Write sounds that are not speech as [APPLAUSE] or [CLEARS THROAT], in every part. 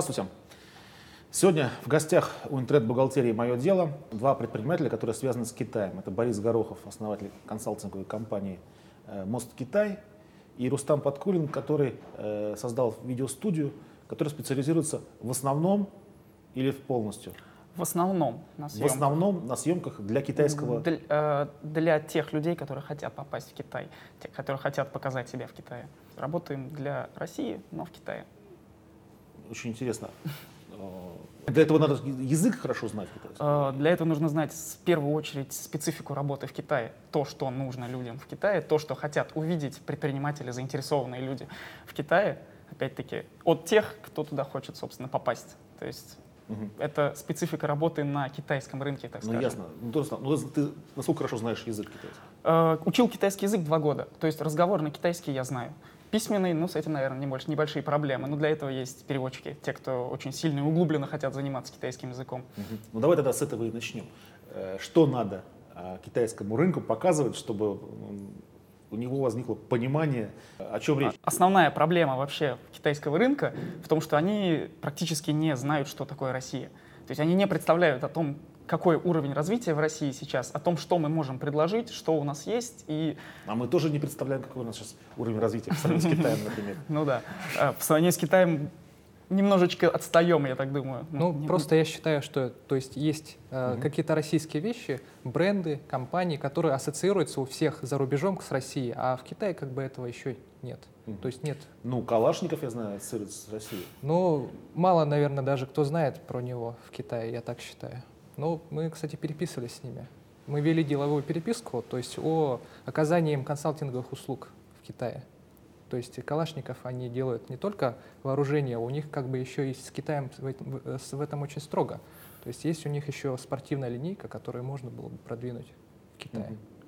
Здравствуйте. Сегодня в гостях у интернет-бухгалтерии «Мое дело» два предпринимателя, которые связаны с Китаем. Это Борис Горохов, основатель консалтинговой компании э, «Мост Китай», и Рустам Подкулин, который э, создал видеостудию, которая специализируется в основном или полностью? В основном на съемках. В основном на съемках для китайского... Для, э, для тех людей, которые хотят попасть в Китай, тех, которые хотят показать себя в Китае. Работаем для России, но в Китае. Очень интересно. Э, для этого надо язык хорошо знать? Э, для этого нужно знать в первую очередь специфику работы в Китае. То, что нужно людям в Китае, то, что хотят увидеть предприниматели, заинтересованные люди в Китае, опять-таки, от тех, кто туда хочет, собственно, попасть. То есть Угу. Это специфика работы на китайском рынке, так ну, скажем. Ясно. Ну, ясно. Ну, ты насколько хорошо знаешь язык китайский? Э, учил китайский язык два года. То есть разговор на китайский я знаю. Письменный, ну, с этим, наверное, не больше, небольшие проблемы. Но для этого есть переводчики, те, кто очень сильно и углубленно хотят заниматься китайским языком. Угу. Ну, давай тогда с этого и начнем. Э, что надо а, китайскому рынку показывать, чтобы у него возникло понимание, о чем речь. Основная проблема вообще китайского рынка в том, что они практически не знают, что такое Россия. То есть они не представляют о том, какой уровень развития в России сейчас, о том, что мы можем предложить, что у нас есть. И... А мы тоже не представляем, какой у нас сейчас уровень развития в сравнении с [LAUGHS] Китаем, например. Ну да. А, в сравнении с Китаем немножечко отстаем, я так думаю. Ну, ну просто я считаю, что то есть есть э, угу. какие-то российские вещи, бренды, компании, которые ассоциируются у всех за рубежом с Россией, а в Китае как бы этого еще нет. Угу. То есть нет. Ну, Калашников, я знаю, ассоциируется с Россией. Ну, мало, наверное, даже кто знает про него в Китае, я так считаю. Ну, мы, кстати, переписывались с ними. Мы вели деловую переписку, то есть о оказании им консалтинговых услуг в Китае. То есть Калашников они делают не только вооружение, у них как бы еще и с Китаем в этом очень строго. То есть есть у них еще спортивная линейка, которую можно было бы продвинуть в Китае. Mm-hmm.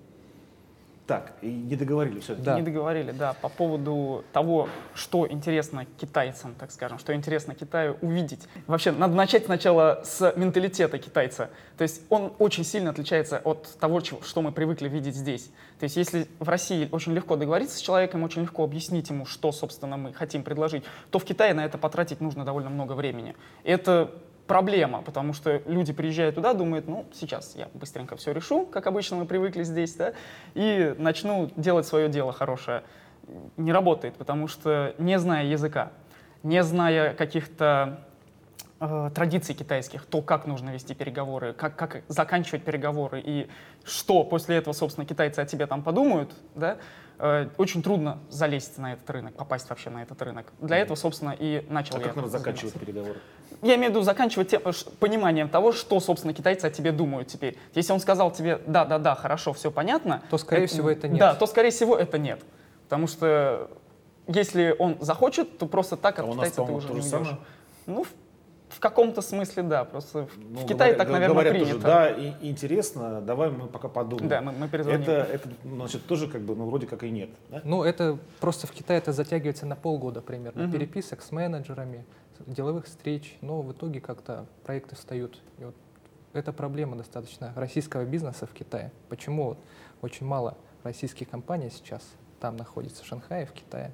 Так, и не договорили все-таки. Да. Не договорили, да, по поводу того, что интересно китайцам, так скажем, что интересно Китаю увидеть. Вообще, надо начать сначала с менталитета китайца. То есть он очень сильно отличается от того, что мы привыкли видеть здесь. То есть если в России очень легко договориться с человеком, очень легко объяснить ему, что, собственно, мы хотим предложить, то в Китае на это потратить нужно довольно много времени. И это проблема, потому что люди приезжают туда, думают, ну, сейчас я быстренько все решу, как обычно мы привыкли здесь, да, и начну делать свое дело хорошее. Не работает, потому что не зная языка, не зная каких-то э, традиций китайских, то, как нужно вести переговоры, как, как заканчивать переговоры и что после этого, собственно, китайцы о тебе там подумают, да, очень трудно залезть на этот рынок, попасть вообще на этот рынок. Для этого, собственно, и начал а я как надо заканчивать переговоры? Я имею в виду заканчивать тем, пониманием того, что, собственно, китайцы о тебе думают теперь. Если он сказал тебе «да, да, да, хорошо, все понятно», то, скорее это, всего, это нет. Да, то, скорее всего, это нет. Потому что если он захочет, то просто так от а китайца ты уже не уйдешь. Ну, в каком-то смысле, да, просто ну, в Китае говорят, так, наверное, говорят принято. Тоже, да, и, интересно, давай мы пока подумаем. Да, мы, мы перезвоним. Это, это, значит, тоже как бы, ну, вроде как и нет. Да? Ну, это просто в Китае это затягивается на полгода примерно, угу. переписок с менеджерами, деловых встреч, но в итоге как-то проекты встают. И вот это проблема достаточно российского бизнеса в Китае. Почему вот очень мало российских компаний сейчас там находится, в Шанхае, в Китае.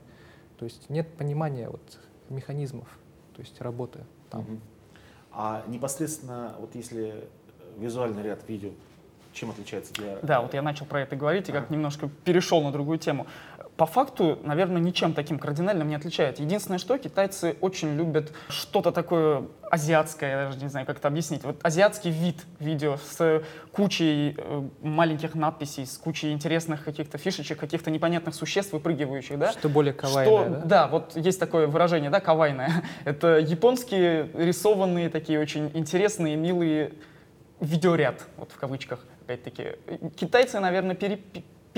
То есть нет понимания вот механизмов, то есть работы там. Угу. А непосредственно, вот если визуальный ряд видео, чем отличается для... Да, вот я начал про это говорить и как немножко перешел на другую тему. По факту, наверное, ничем таким кардинальным не отличает. Единственное, что китайцы очень любят что-то такое азиатское, я даже не знаю, как это объяснить. Вот азиатский вид видео с кучей э, маленьких надписей, с кучей интересных каких-то фишечек, каких-то непонятных существ, выпрыгивающих, да? Что более кавайное, что, да? Да, вот есть такое выражение, да, кавайное. [LAUGHS] Это японские рисованные такие очень интересные, милые видеоряд, вот в кавычках, опять-таки. Китайцы, наверное, пере,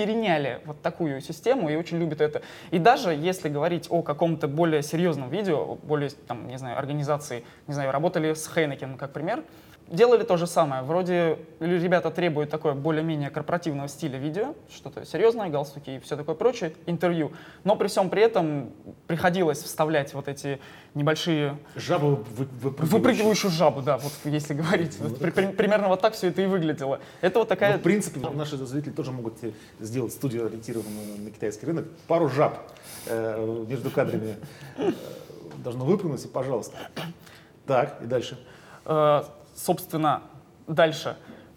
переняли вот такую систему и очень любят это. И даже если говорить о каком-то более серьезном видео, более, там, не знаю, организации, не знаю, работали с Хейнекен, как пример, делали то же самое. Вроде ребята требуют такое более-менее корпоративного стиля видео, что-то серьезное, галстуки и все такое прочее, интервью. Но при всем при этом приходилось вставлять вот эти небольшие... Жабу выпрыгивающую. Выпрыгивающую жабу, да, вот если говорить. Ну, вот, при, примерно вот так все это и выглядело. Это вот такая... Ну, в принципе, наши зрители тоже могут сделать студию, ориентированную на китайский рынок. Пару жаб э, между кадрами должно выпрыгнуть, и пожалуйста. Так, и дальше. Собственно, дальше.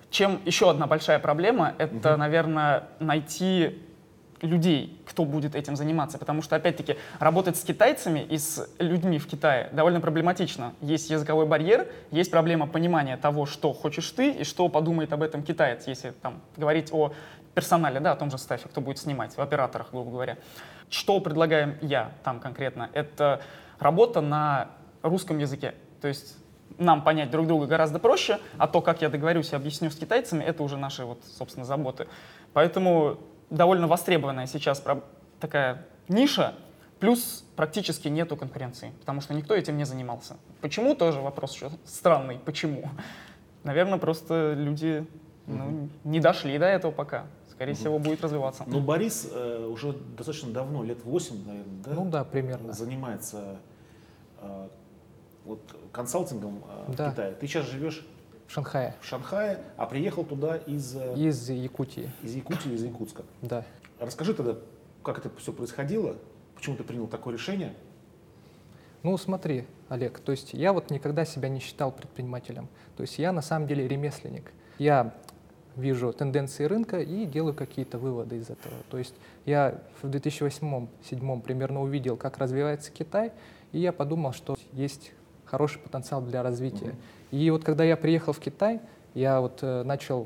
Чем еще одна большая проблема, это, угу. наверное, найти людей, кто будет этим заниматься. Потому что, опять-таки, работать с китайцами и с людьми в Китае довольно проблематично. Есть языковой барьер, есть проблема понимания того, что хочешь ты и что подумает об этом китаец, если там говорить о персонале, да, о том же стафе, кто будет снимать, в операторах, грубо говоря. Что предлагаем я там конкретно? Это работа на русском языке. То есть нам понять друг друга гораздо проще, а то, как я договорюсь и объясню с китайцами, это уже наши, вот, собственно, заботы. Поэтому довольно востребованная сейчас такая ниша, плюс практически нету конкуренции, потому что никто этим не занимался. Почему тоже вопрос еще странный, почему? Наверное, просто люди ну, не дошли до этого пока. Скорее всего, будет развиваться. Ну, Борис э, уже достаточно давно, лет 8, наверное, да? Ну да, примерно. Занимается э, вот, консалтингом э, да. в Китае. Ты сейчас живешь в Шанхае. В Шанхае, а приехал туда из... Э, из Якутии. Из Якутии, из Якутска. Да. Расскажи тогда, как это все происходило, почему ты принял такое решение? Ну, смотри, Олег, то есть я вот никогда себя не считал предпринимателем. То есть я на самом деле ремесленник. Я вижу тенденции рынка и делаю какие-то выводы из этого. То есть я в 2008-2007 примерно увидел, как развивается Китай, и я подумал, что есть хороший потенциал для развития. Mm-hmm. И вот когда я приехал в Китай, я вот э, начал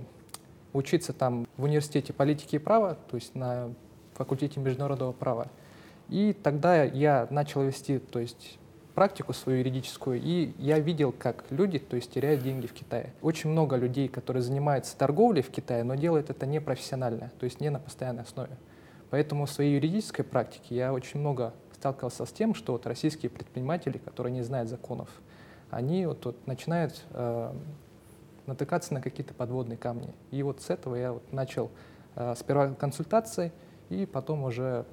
учиться там в университете политики и права, то есть на факультете международного права. И тогда я начал вести, то есть практику свою юридическую, и я видел, как люди, то есть теряют деньги в Китае. Очень много людей, которые занимаются торговлей в Китае, но делают это не профессионально, то есть не на постоянной основе. Поэтому в своей юридической практике я очень много сталкивался с тем, что вот российские предприниматели, которые не знают законов, они вот, вот начинают э, натыкаться на какие-то подводные камни. И вот с этого я вот начал э, сперва консультации, и потом уже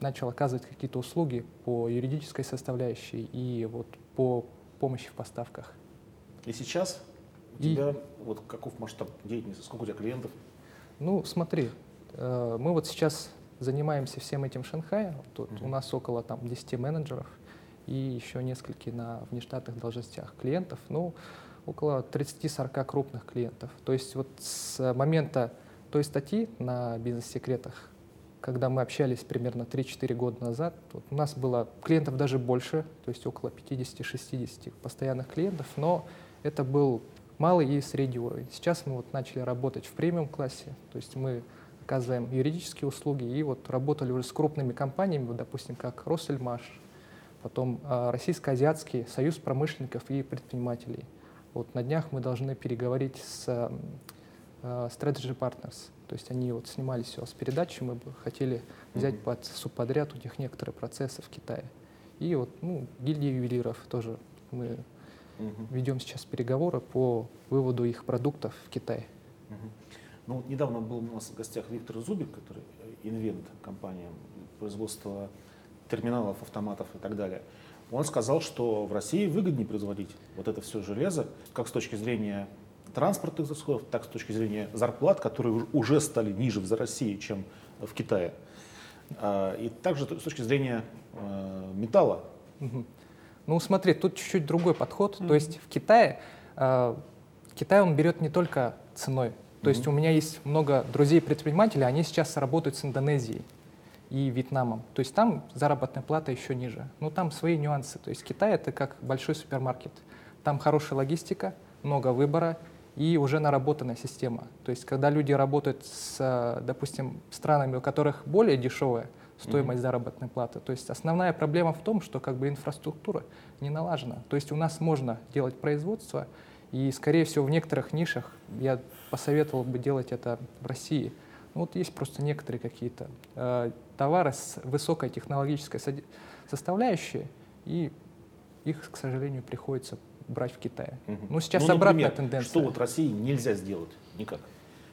начал оказывать какие-то услуги по юридической составляющей и вот по помощи в поставках. И сейчас у и... тебя вот каков масштаб деятельности, сколько у тебя клиентов? Ну, смотри, э, мы вот сейчас занимаемся всем этим в Шанхае. Тут uh-huh. у нас около там 10 менеджеров и еще несколько на внештатных должностях клиентов. Ну, около 30-40 крупных клиентов. То есть вот с момента той статьи на бизнес-секретах когда мы общались примерно 3-4 года назад, вот у нас было клиентов даже больше, то есть около 50-60 постоянных клиентов, но это был малый и средний уровень. Сейчас мы вот начали работать в премиум-классе, то есть мы оказываем юридические услуги и вот работали уже с крупными компаниями, вот, допустим, как Россельмаш, потом э, Российско-Азиатский союз промышленников и предпринимателей. Вот на днях мы должны переговорить с э, Strategy Partners, то есть они вот снимали все с передачи, мы бы хотели взять mm-hmm. под субподряд у них некоторые процессы в Китае. И вот ну, гильдия ювелиров тоже мы ведем сейчас переговоры по выводу их продуктов в Китай. Mm-hmm. Ну, недавно был у нас в гостях Виктор Зубик, который инвент компания производства терминалов, автоматов и так далее. Он сказал, что в России выгоднее производить вот это все железо, как с точки зрения транспортных расходов, так с точки зрения зарплат, которые уже стали ниже в России, чем в Китае. А, и также с точки зрения э, металла. Ну, смотри, тут чуть-чуть другой подход. Mm-hmm. То есть в Китае, э, Китай он берет не только ценой. То mm-hmm. есть у меня есть много друзей-предпринимателей, они сейчас работают с Индонезией и Вьетнамом. То есть там заработная плата еще ниже. Ну, там свои нюансы. То есть Китай — это как большой супермаркет. Там хорошая логистика, много выбора, и уже наработанная система. То есть, когда люди работают с, допустим, странами, у которых более дешевая стоимость mm-hmm. заработной платы, то есть основная проблема в том, что как бы инфраструктура не налажена. То есть у нас можно делать производство, и, скорее всего, в некоторых нишах я посоветовал бы делать это в России. Ну, вот есть просто некоторые какие-то э, товары с высокой технологической составляющей, и их, к сожалению, приходится брать в Китае. Угу. Ну, сейчас ну, обратная например, тенденция. Что вот России нельзя сделать никак?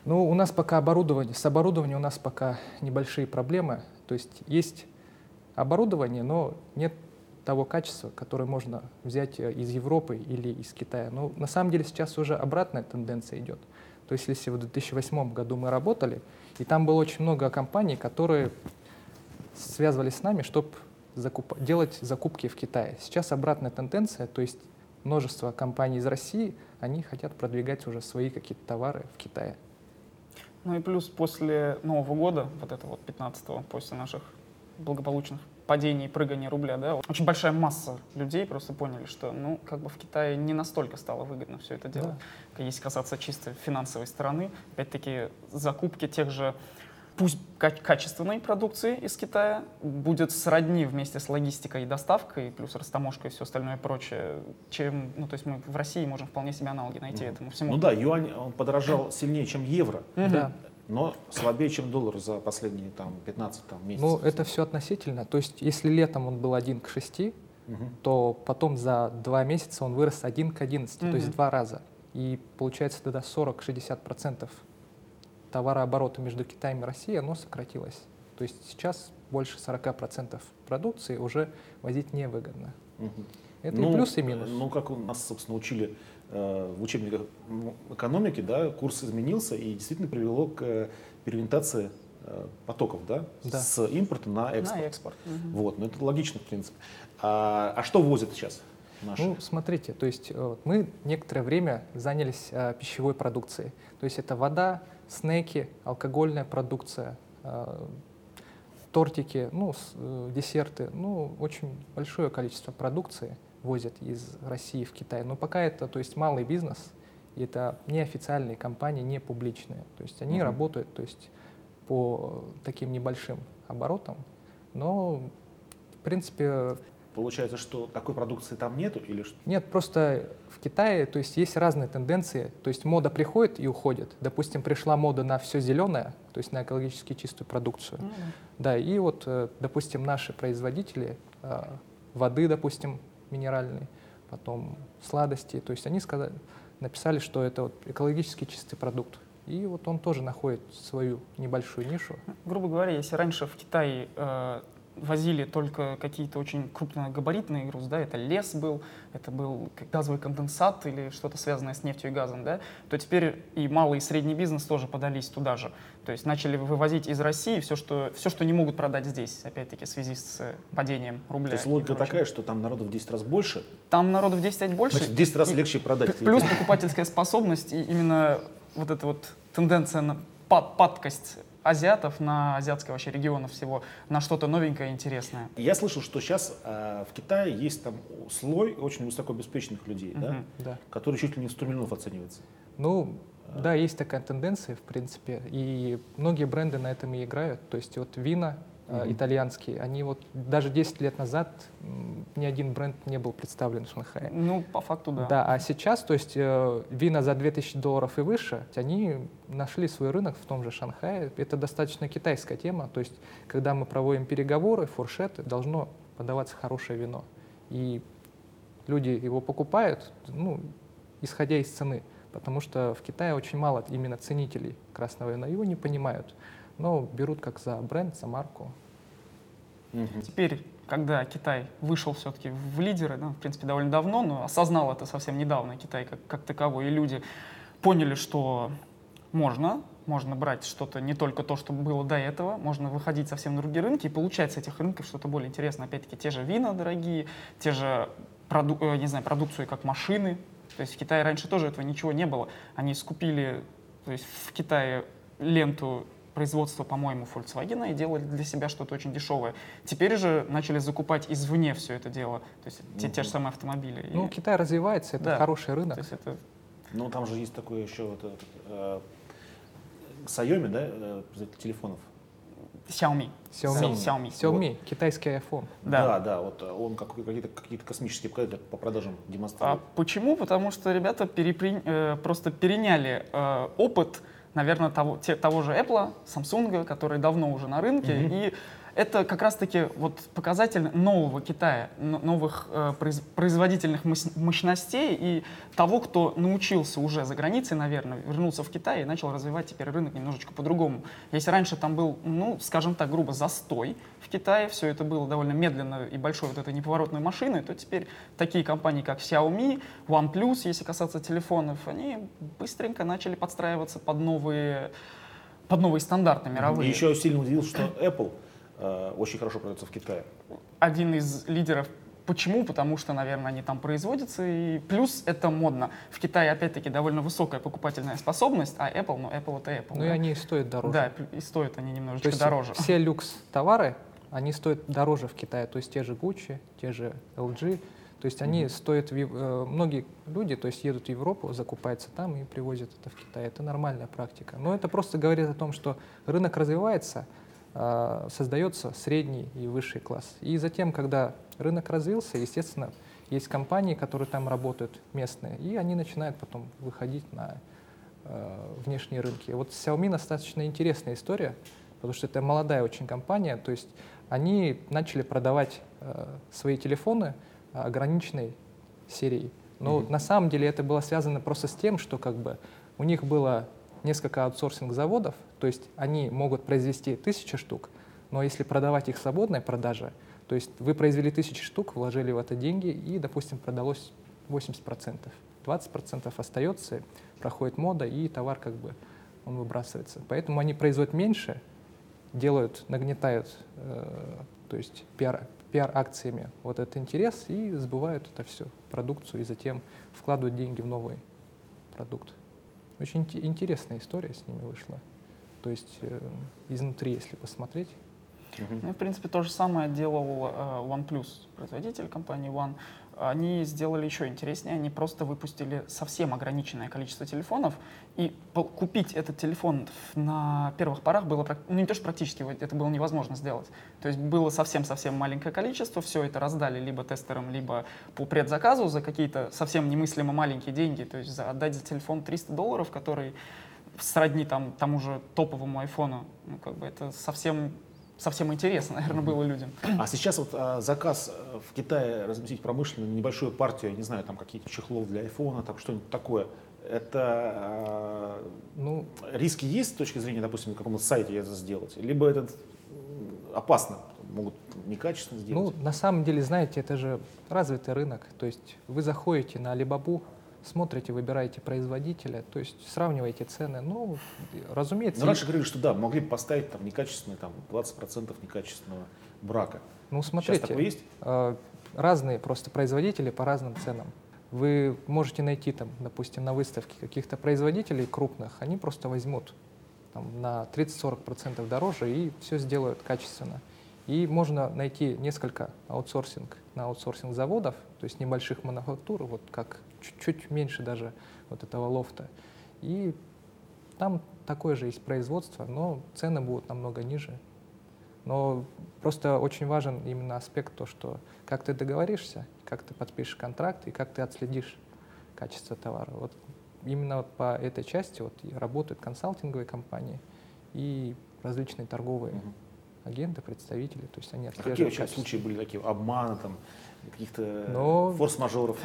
Ну, у нас пока оборудование, с оборудованием у нас пока небольшие проблемы. То есть есть оборудование, но нет того качества, которое можно взять э, из Европы или из Китая. Но на самом деле сейчас уже обратная тенденция идет. То есть если в 2008 году мы работали, и там было очень много компаний, которые связывались с нами, чтобы закуп... делать закупки в Китае. Сейчас обратная тенденция, то есть множество компаний из России, они хотят продвигать уже свои какие-то товары в Китае. Ну и плюс после Нового года, вот это вот 15-го, после наших благополучных падений, прыгания рубля, да, очень большая масса людей просто поняли, что, ну, как бы в Китае не настолько стало выгодно все это дело. Да. Если касаться чисто финансовой стороны, опять-таки закупки тех же пусть качественной продукции из Китая, будет сродни вместе с логистикой и доставкой, плюс растаможкой и все остальное прочее, чем, ну, то есть мы в России можем вполне себе аналоги найти mm. этому всему. Ну да, юань, он подорожал сильнее, чем евро. Mm-hmm. Да. Но слабее, чем доллар за последние там, 15 там, месяцев. Ну, это все относительно. То есть, если летом он был 1 к 6, угу. то потом за два месяца он вырос 1 к 11, угу. то есть два раза. И получается тогда 40-60% товарооборота между Китаем и Россией, оно сократилось. То есть сейчас больше 40% продукции уже возить невыгодно. Угу. Это ну, и плюс, и минус. Ну, как у нас, собственно, учили в учебниках экономики, да, курс изменился и действительно привело к переориентации э, потоков, да, да, с импорта на экспорт. На экспорт. Угу. Вот, ну это логично, в принципе. А, а что возят сейчас? Наши? Ну, смотрите, то есть э, мы некоторое время занялись э, пищевой продукцией. То есть это вода, снеки, алкогольная продукция, э, тортики, ну, э, десерты, ну, очень большое количество продукции возят из России в Китай. Но пока это, то есть малый бизнес, и это неофициальные компании, не публичные. То есть они uh-huh. работают, то есть по таким небольшим оборотам, но в принципе Получается, что такой продукции там нету или что? Нет, просто в Китае, то есть есть разные тенденции. То есть мода приходит и уходит. Допустим, пришла мода на все зеленое, то есть на экологически чистую продукцию. Mm-hmm. Да, и вот, э, допустим, наши производители э, воды, допустим, минеральной, потом сладости, то есть они сказали, написали, что это вот экологически чистый продукт. И вот он тоже находит свою небольшую нишу. Грубо говоря, если раньше в Китае э, возили только какие-то очень крупногабаритные грузы, да, это лес был, это был газовый конденсат или что-то связанное с нефтью и газом, да, то теперь и малый и средний бизнес тоже подались туда же. То есть начали вывозить из России все, что, все, что не могут продать здесь, опять-таки, в связи с падением рубля. То есть логика такая, что там народу в 10 раз больше? Там народу в 10 раз больше. Значит, в 10 раз легче продать. Плюс покупательская способность и именно вот эта вот тенденция на падкость азиатов, на азиатские вообще регионов всего, на что-то новенькое и интересное. Я слышал, что сейчас э, в Китае есть там слой очень высокообеспеченных людей, uh-huh. да, да. который чуть ли не в 100 миллионов оценивается. Ну, да, есть такая тенденция, в принципе, и многие бренды на этом и играют. То есть вот вина mm-hmm. итальянские, они вот даже 10 лет назад ни один бренд не был представлен в Шанхае. Ну, по факту, да. Да, а сейчас, то есть э, вина за 2000 долларов и выше, они нашли свой рынок в том же Шанхае. Это достаточно китайская тема, то есть когда мы проводим переговоры, фуршеты, должно подаваться хорошее вино. И люди его покупают, ну, исходя из цены, потому что в Китае очень мало именно ценителей красного вина, его не понимают но берут как за бренд, за марку. Теперь, когда Китай вышел все-таки в лидеры, ну, в принципе, довольно давно, но осознал это совсем недавно, Китай как, как таковой, и люди поняли, что можно, можно брать что-то не только то, что было до этого, можно выходить совсем на другие рынки и получать с этих рынков что-то более интересное. Опять-таки, те же вина дорогие, те же проду э, не знаю, продукцию, как машины. То есть в Китае раньше тоже этого ничего не было. Они скупили то есть в Китае ленту производства, по-моему, Volkswagen и делали для себя что-то очень дешевое. Теперь же начали закупать извне все это дело, то есть те, те же самые автомобили. Ну, и... Китай развивается, это да. хороший рынок. То есть это... Ну, там же есть такое еще вот, э, Xiaomi, да, э, телефонов. Xiaomi. Xiaomi. Xiaomi. Xiaomi. Вот. Китайский iPhone. Да, да, да вот он как, какие-то, какие-то космические показатели по продажам демонстрирует. А почему? Потому что ребята перепри... э, просто переняли э, опыт наверное, того, те, того же Apple, Samsung, которые давно уже на рынке, mm-hmm. и это как раз-таки вот показатель нового Китая, новых э, производительных мощностей и того, кто научился уже за границей, наверное, вернулся в Китай и начал развивать теперь рынок немножечко по-другому. Если раньше там был, ну, скажем так, грубо, застой в Китае, все это было довольно медленно и большой вот этой неповоротной машиной, то теперь такие компании, как Xiaomi, OnePlus, если касаться телефонов, они быстренько начали подстраиваться под новые под новые стандарты мировые. И еще сильно удивился, что Apple очень хорошо продается в Китае. Один из лидеров Почему? Потому что, наверное, они там производятся, и плюс это модно. В Китае, опять-таки, довольно высокая покупательная способность, а Apple, ну, Apple это Apple. Ну да? и они стоят дороже. Да, и стоят они немножечко То есть дороже. все люкс-товары, они стоят дороже в Китае. То есть те же Gucci, те же LG. То есть они стоят, в Ев- э, многие люди, то есть едут в Европу, закупаются там и привозят это в Китай. Это нормальная практика. Но это просто говорит о том, что рынок развивается, создается средний и высший класс. И затем, когда рынок развился, естественно, есть компании, которые там работают местные, и они начинают потом выходить на э, внешние рынки. Вот Xiaomi достаточно интересная история, потому что это молодая очень компания, то есть они начали продавать э, свои телефоны ограниченной серией. Но Мгм. на самом деле это было связано просто с тем, что как бы у них было несколько аутсорсинг-заводов, то есть они могут произвести тысячи штук, но если продавать их в свободной продаже, то есть вы произвели тысячи штук, вложили в это деньги и, допустим, продалось 80%. 20% остается, проходит мода, и товар как бы он выбрасывается. Поэтому они производят меньше, делают, нагнетают, э, то есть пиар, пиар-акциями вот этот интерес и сбывают это все, продукцию, и затем вкладывают деньги в новый продукт. Очень инте- интересная история с ними вышла. То есть э, изнутри, если посмотреть, Ну, в принципе, то же самое делал э, OnePlus, производитель компании One. Они сделали еще интереснее, они просто выпустили совсем ограниченное количество телефонов, и купить этот телефон на первых порах было, ну не то что практически, это было невозможно сделать. То есть было совсем-совсем маленькое количество, все это раздали либо тестерам, либо по предзаказу за какие-то совсем немыслимо маленькие деньги, то есть за, отдать за телефон 300 долларов, который сродни там, тому же топовому айфону, ну как бы это совсем совсем интересно, наверное, было людям. А сейчас вот а, заказ э, в Китае разместить промышленную небольшую партию, я не знаю, там какие-то чехлов для айфона, там что-нибудь такое. Это а, ну, риски есть с точки зрения, допустим, на каком-то сайте это сделать? Либо это опасно, могут некачественно Ну, сделать? на самом деле, знаете, это же развитый рынок. То есть вы заходите на Alibaba, смотрите, выбираете производителя, то есть сравниваете цены. Ну, разумеется, Но есть- раньше говорили, что да, могли бы поставить там некачественный, там 20% некачественного брака. ну Сейчас смотрите, такое есть? э, разные просто производители по разным ценам. Вы можете найти там, допустим, на выставке каких-то производителей крупных, они просто возьмут там, на 30-40% дороже и все сделают качественно. И можно найти несколько аутсорсинг на аутсорсинг заводов, то есть небольших мануфактур, вот как чуть-чуть меньше даже вот этого лофта. И там такое же есть производство, но цены будут намного ниже. Но просто очень важен именно аспект то, что как ты договоришься, как ты подпишешь контракт и как ты отследишь качество товара. Вот именно по этой части вот работают консалтинговые компании и различные торговые Мгм. агенты, представители, то есть они А отслеживают какие вообще случаи были такие обмана, там, каких-то Ну, форс-мажоров?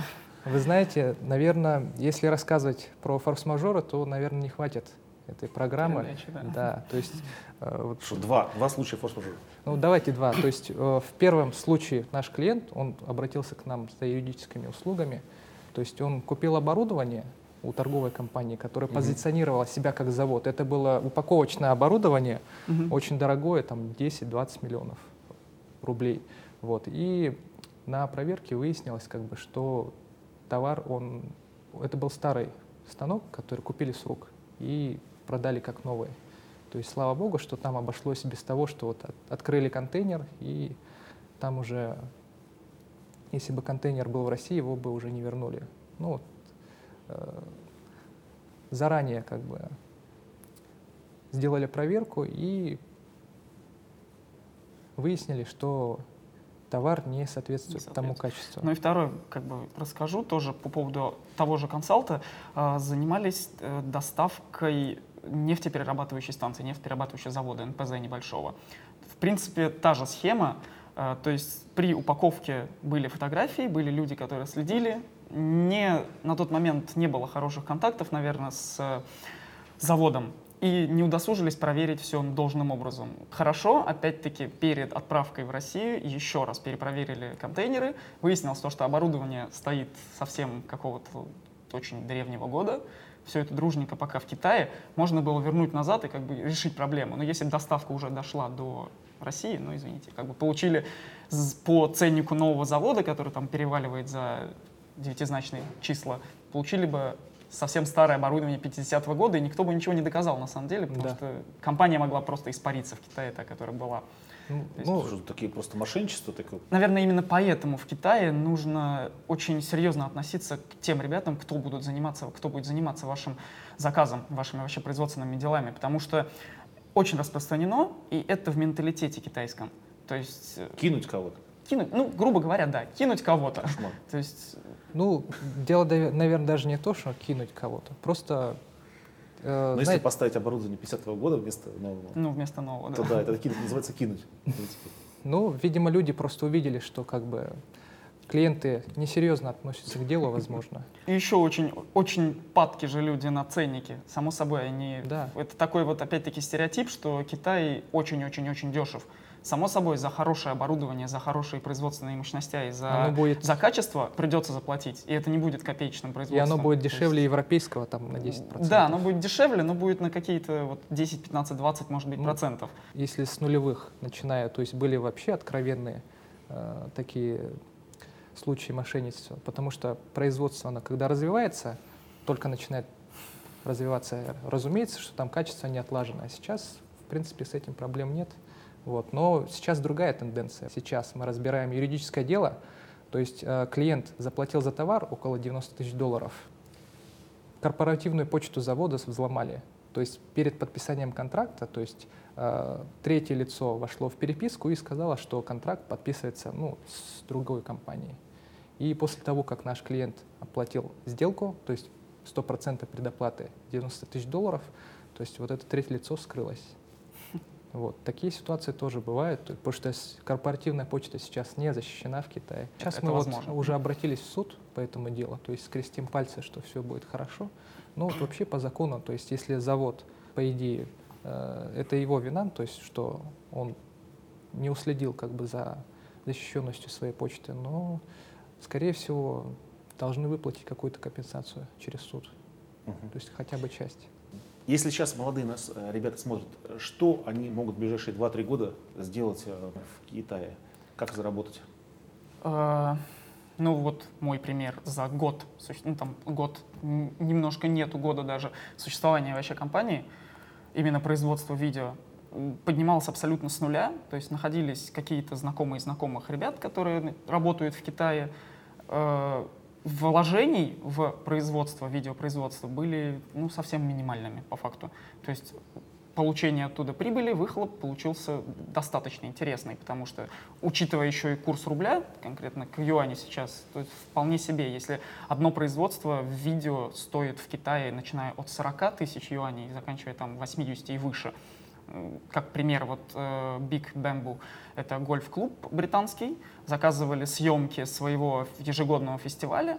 Вы знаете, наверное, если рассказывать про форс-мажоры, то, наверное, не хватит этой программы. Передачи, да. Да, то есть э, вот Что, два, два случая форс-мажора. Ну, давайте два. То есть э, в первом случае наш клиент, он обратился к нам за юридическими услугами. То есть он купил оборудование у торговой компании, которая Мгм. позиционировала себя как завод. Это было упаковочное оборудование, Мгм. очень дорогое, там 10-20 миллионов рублей. Вот. И на проверке выяснилось, как бы, что товар, он, это был старый станок, который купили с рук и продали как новый. То есть, слава богу, что там обошлось без того, что вот от- открыли контейнер, и там уже, если бы контейнер был в России, его бы уже не вернули. Ну, вот, э, заранее как бы сделали проверку и выяснили, что товар не соответствует Не тому соответствует. качеству. Ну и второй, как бы расскажу тоже по поводу того же консалта. А, Занимались э, доставкой нефтеперерабатывающей станции, нефтеперерабатывающего завода НПЗ небольшого. В принципе, та же схема. а, То есть при упаковке были фотографии, были люди, которые следили. Не, на тот момент не было хороших контактов, наверное, с э, заводом и не удосужились проверить все должным образом. Хорошо, опять-таки, перед отправкой в Россию еще раз перепроверили контейнеры. Выяснилось то, что оборудование стоит совсем какого-то очень древнего года. все это дружненько пока в Китае, можно было вернуть назад и как бы решить проблему. Но если доставка уже дошла до России, ну извините, как бы получили по ценнику нового завода, который там переваливает за девятизначные числа, получили бы совсем старое оборудование 50-го года, и никто бы ничего не доказал на самом деле, потому да. что компания могла просто испариться в Китае, та, которая была. Ну, ну что, такие просто мошенничества? Такое? Наверное, именно поэтому в Китае нужно очень серьезно относиться к тем ребятам, кто, будут заниматься, кто будет заниматься вашим заказом, вашими вообще производственными делами, потому что очень распространено, и это в менталитете китайском. То есть... Э, кинуть кого-то. Кинуть, ну, грубо говоря, да, кинуть кого-то. [LAUGHS] То есть... Ну, дело, наверное, даже не то, что кинуть кого-то. Просто э, но знаете, если поставить оборудование 50-го года вместо нового, ну, вместо нового, то да, да это [LAUGHS] кинуть, называется кинуть. Ну, видимо, люди просто увидели, что как бы клиенты несерьезно относятся к делу, возможно. И еще очень, очень падки же люди на ценники. Само собой, они... Да. Это такой вот, опять-таки, стереотип, что Китай очень-очень-очень дешев. Само собой, за хорошее оборудование, за хорошие производственные мощности и за, будет... за качество придется заплатить. И это не будет копеечным производством. И оно будет дешевле есть... европейского там на 10%. Да, оно будет дешевле, но будет на какие-то вот 10, 15, 20, может быть, ну, процентов. Если с нулевых начиная, то есть были вообще откровенные э, такие случаи мошенничества, потому что производство, оно когда развивается, только начинает развиваться, разумеется, что там качество не отлажено. А сейчас, в принципе, с этим проблем нет. Вот. Но сейчас другая тенденция. Сейчас мы разбираем юридическое дело, то есть э, клиент заплатил за товар около 90 тысяч долларов, корпоративную почту завода взломали. То есть перед подписанием контракта, то есть э, третье лицо вошло в переписку и сказало, что контракт подписывается ну, с другой компанией. И после того, как наш клиент оплатил сделку, то есть 100% предоплаты 90 тысяч долларов, то есть вот это третье лицо скрылось. Вот. Такие ситуации тоже бывают, потому что корпоративная почта сейчас не защищена в Китае. Сейчас это мы вот уже обратились в суд по этому делу, то есть скрестим пальцы, что все будет хорошо. Но вот вообще по закону, то есть если завод, по идее, э, это его вина, то есть что он не уследил как бы за защищенностью своей почты, но, скорее всего, должны выплатить какую-то компенсацию через суд, угу. то есть хотя бы часть. Если сейчас молодые нас э, ребята смотрят, что они могут в ближайшие 2-3 года сделать э, в Китае? Как заработать? Ну вот мой пример за год, ну там год, немножко нету года даже существования вообще компании, именно производство видео, поднималось абсолютно с нуля, то есть находились какие-то знакомые знакомых ребят, которые работают в Китае, э, вложений в производство, видеопроизводство были ну, совсем минимальными по факту. То есть получение оттуда прибыли, выхлоп получился достаточно интересный, потому что, учитывая еще и курс рубля, конкретно к юаню сейчас, то есть вполне себе, если одно производство в видео стоит в Китае, начиная от 40 тысяч юаней, заканчивая там 80 и выше, как пример, вот э, Big Bamboo, это гольф-клуб британский, заказывали съемки своего ежегодного фестиваля.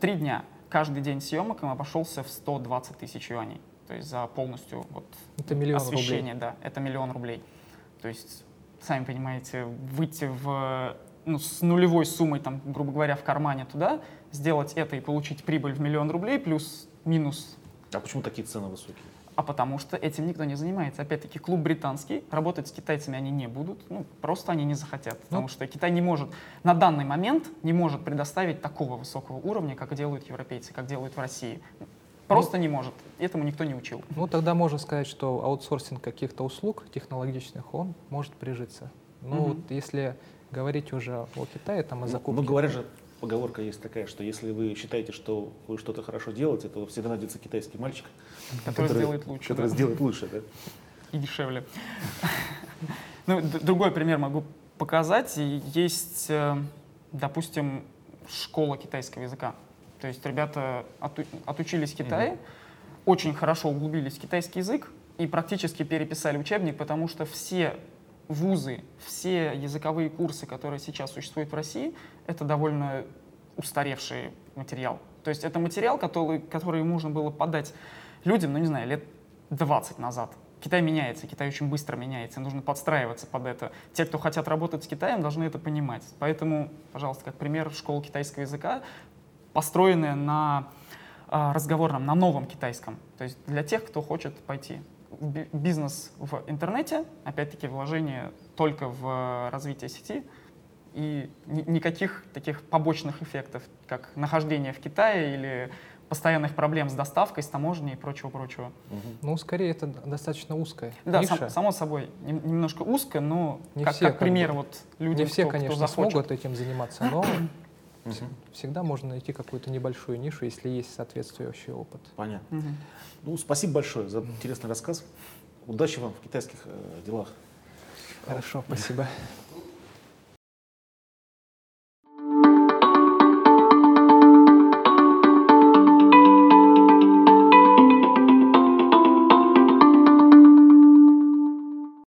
Три дня. Каждый день съемок им обошелся в 120 тысяч юаней. То есть за полностью вот, это миллион освещение. Рублей. Да, это миллион рублей. То есть, сами понимаете, выйти в, ну, с нулевой суммой, там, грубо говоря, в кармане туда, сделать это и получить прибыль в миллион рублей плюс-минус. А почему такие цены высокие? а потому что этим никто не занимается. Опять-таки, клуб британский, работать с китайцами они не будут, ну, просто они не захотят, ну. потому что Китай не может, на данный момент не может предоставить такого высокого уровня, как делают европейцы, как делают в России. Просто ну, не может. Этому никто не учил. Ну, тогда можно сказать, что аутсорсинг каких-то услуг технологичных, он может прижиться. Ну, угу. вот если говорить уже о Китае, там, о ну, закупке... Ну, говорят же, поговорка есть такая, что если вы считаете, что вы что-то хорошо делаете, то всегда найдется китайский мальчик, который, который сделает лучше. Который да? сделает лучше, да. И дешевле. Ну, другой пример могу показать. Есть, э, допустим, школа китайского языка. То есть ребята отучились в Китае, очень хорошо углубились в китайский язык и практически переписали учебник, потому что все вузы, все языковые курсы, которые сейчас существуют в России, это довольно устаревший материал. То есть это материал, который, который можно было подать людям, ну не знаю, лет 20 назад. Китай меняется, Китай очень быстро меняется, нужно подстраиваться под это. Те, кто хотят работать с Китаем, должны это понимать. Поэтому, пожалуйста, как пример, школа китайского языка, построенная на а, разговорном, на новом китайском. То есть для тех, кто хочет пойти в бизнес в интернете, опять-таки вложение только в развитие сети и никаких таких побочных эффектов, как нахождение в Китае или постоянных проблем с доставкой, с таможней и прочего-прочего. Ну, скорее, это достаточно узкая Да, ниша. сам, само собой, немножко узко, но не как, все, как как пример бы, вот люди, Не все, кто, конечно, кто захочет. смогут этим заниматься, но [CLEARS THROAT] всегда можно найти какую-то небольшую нишу, если есть соответствующий опыт. Понятно. Мгм. Ну, спасибо большое за интересный рассказ. Удачи вам в китайских э, делах. Хорошо, спасибо.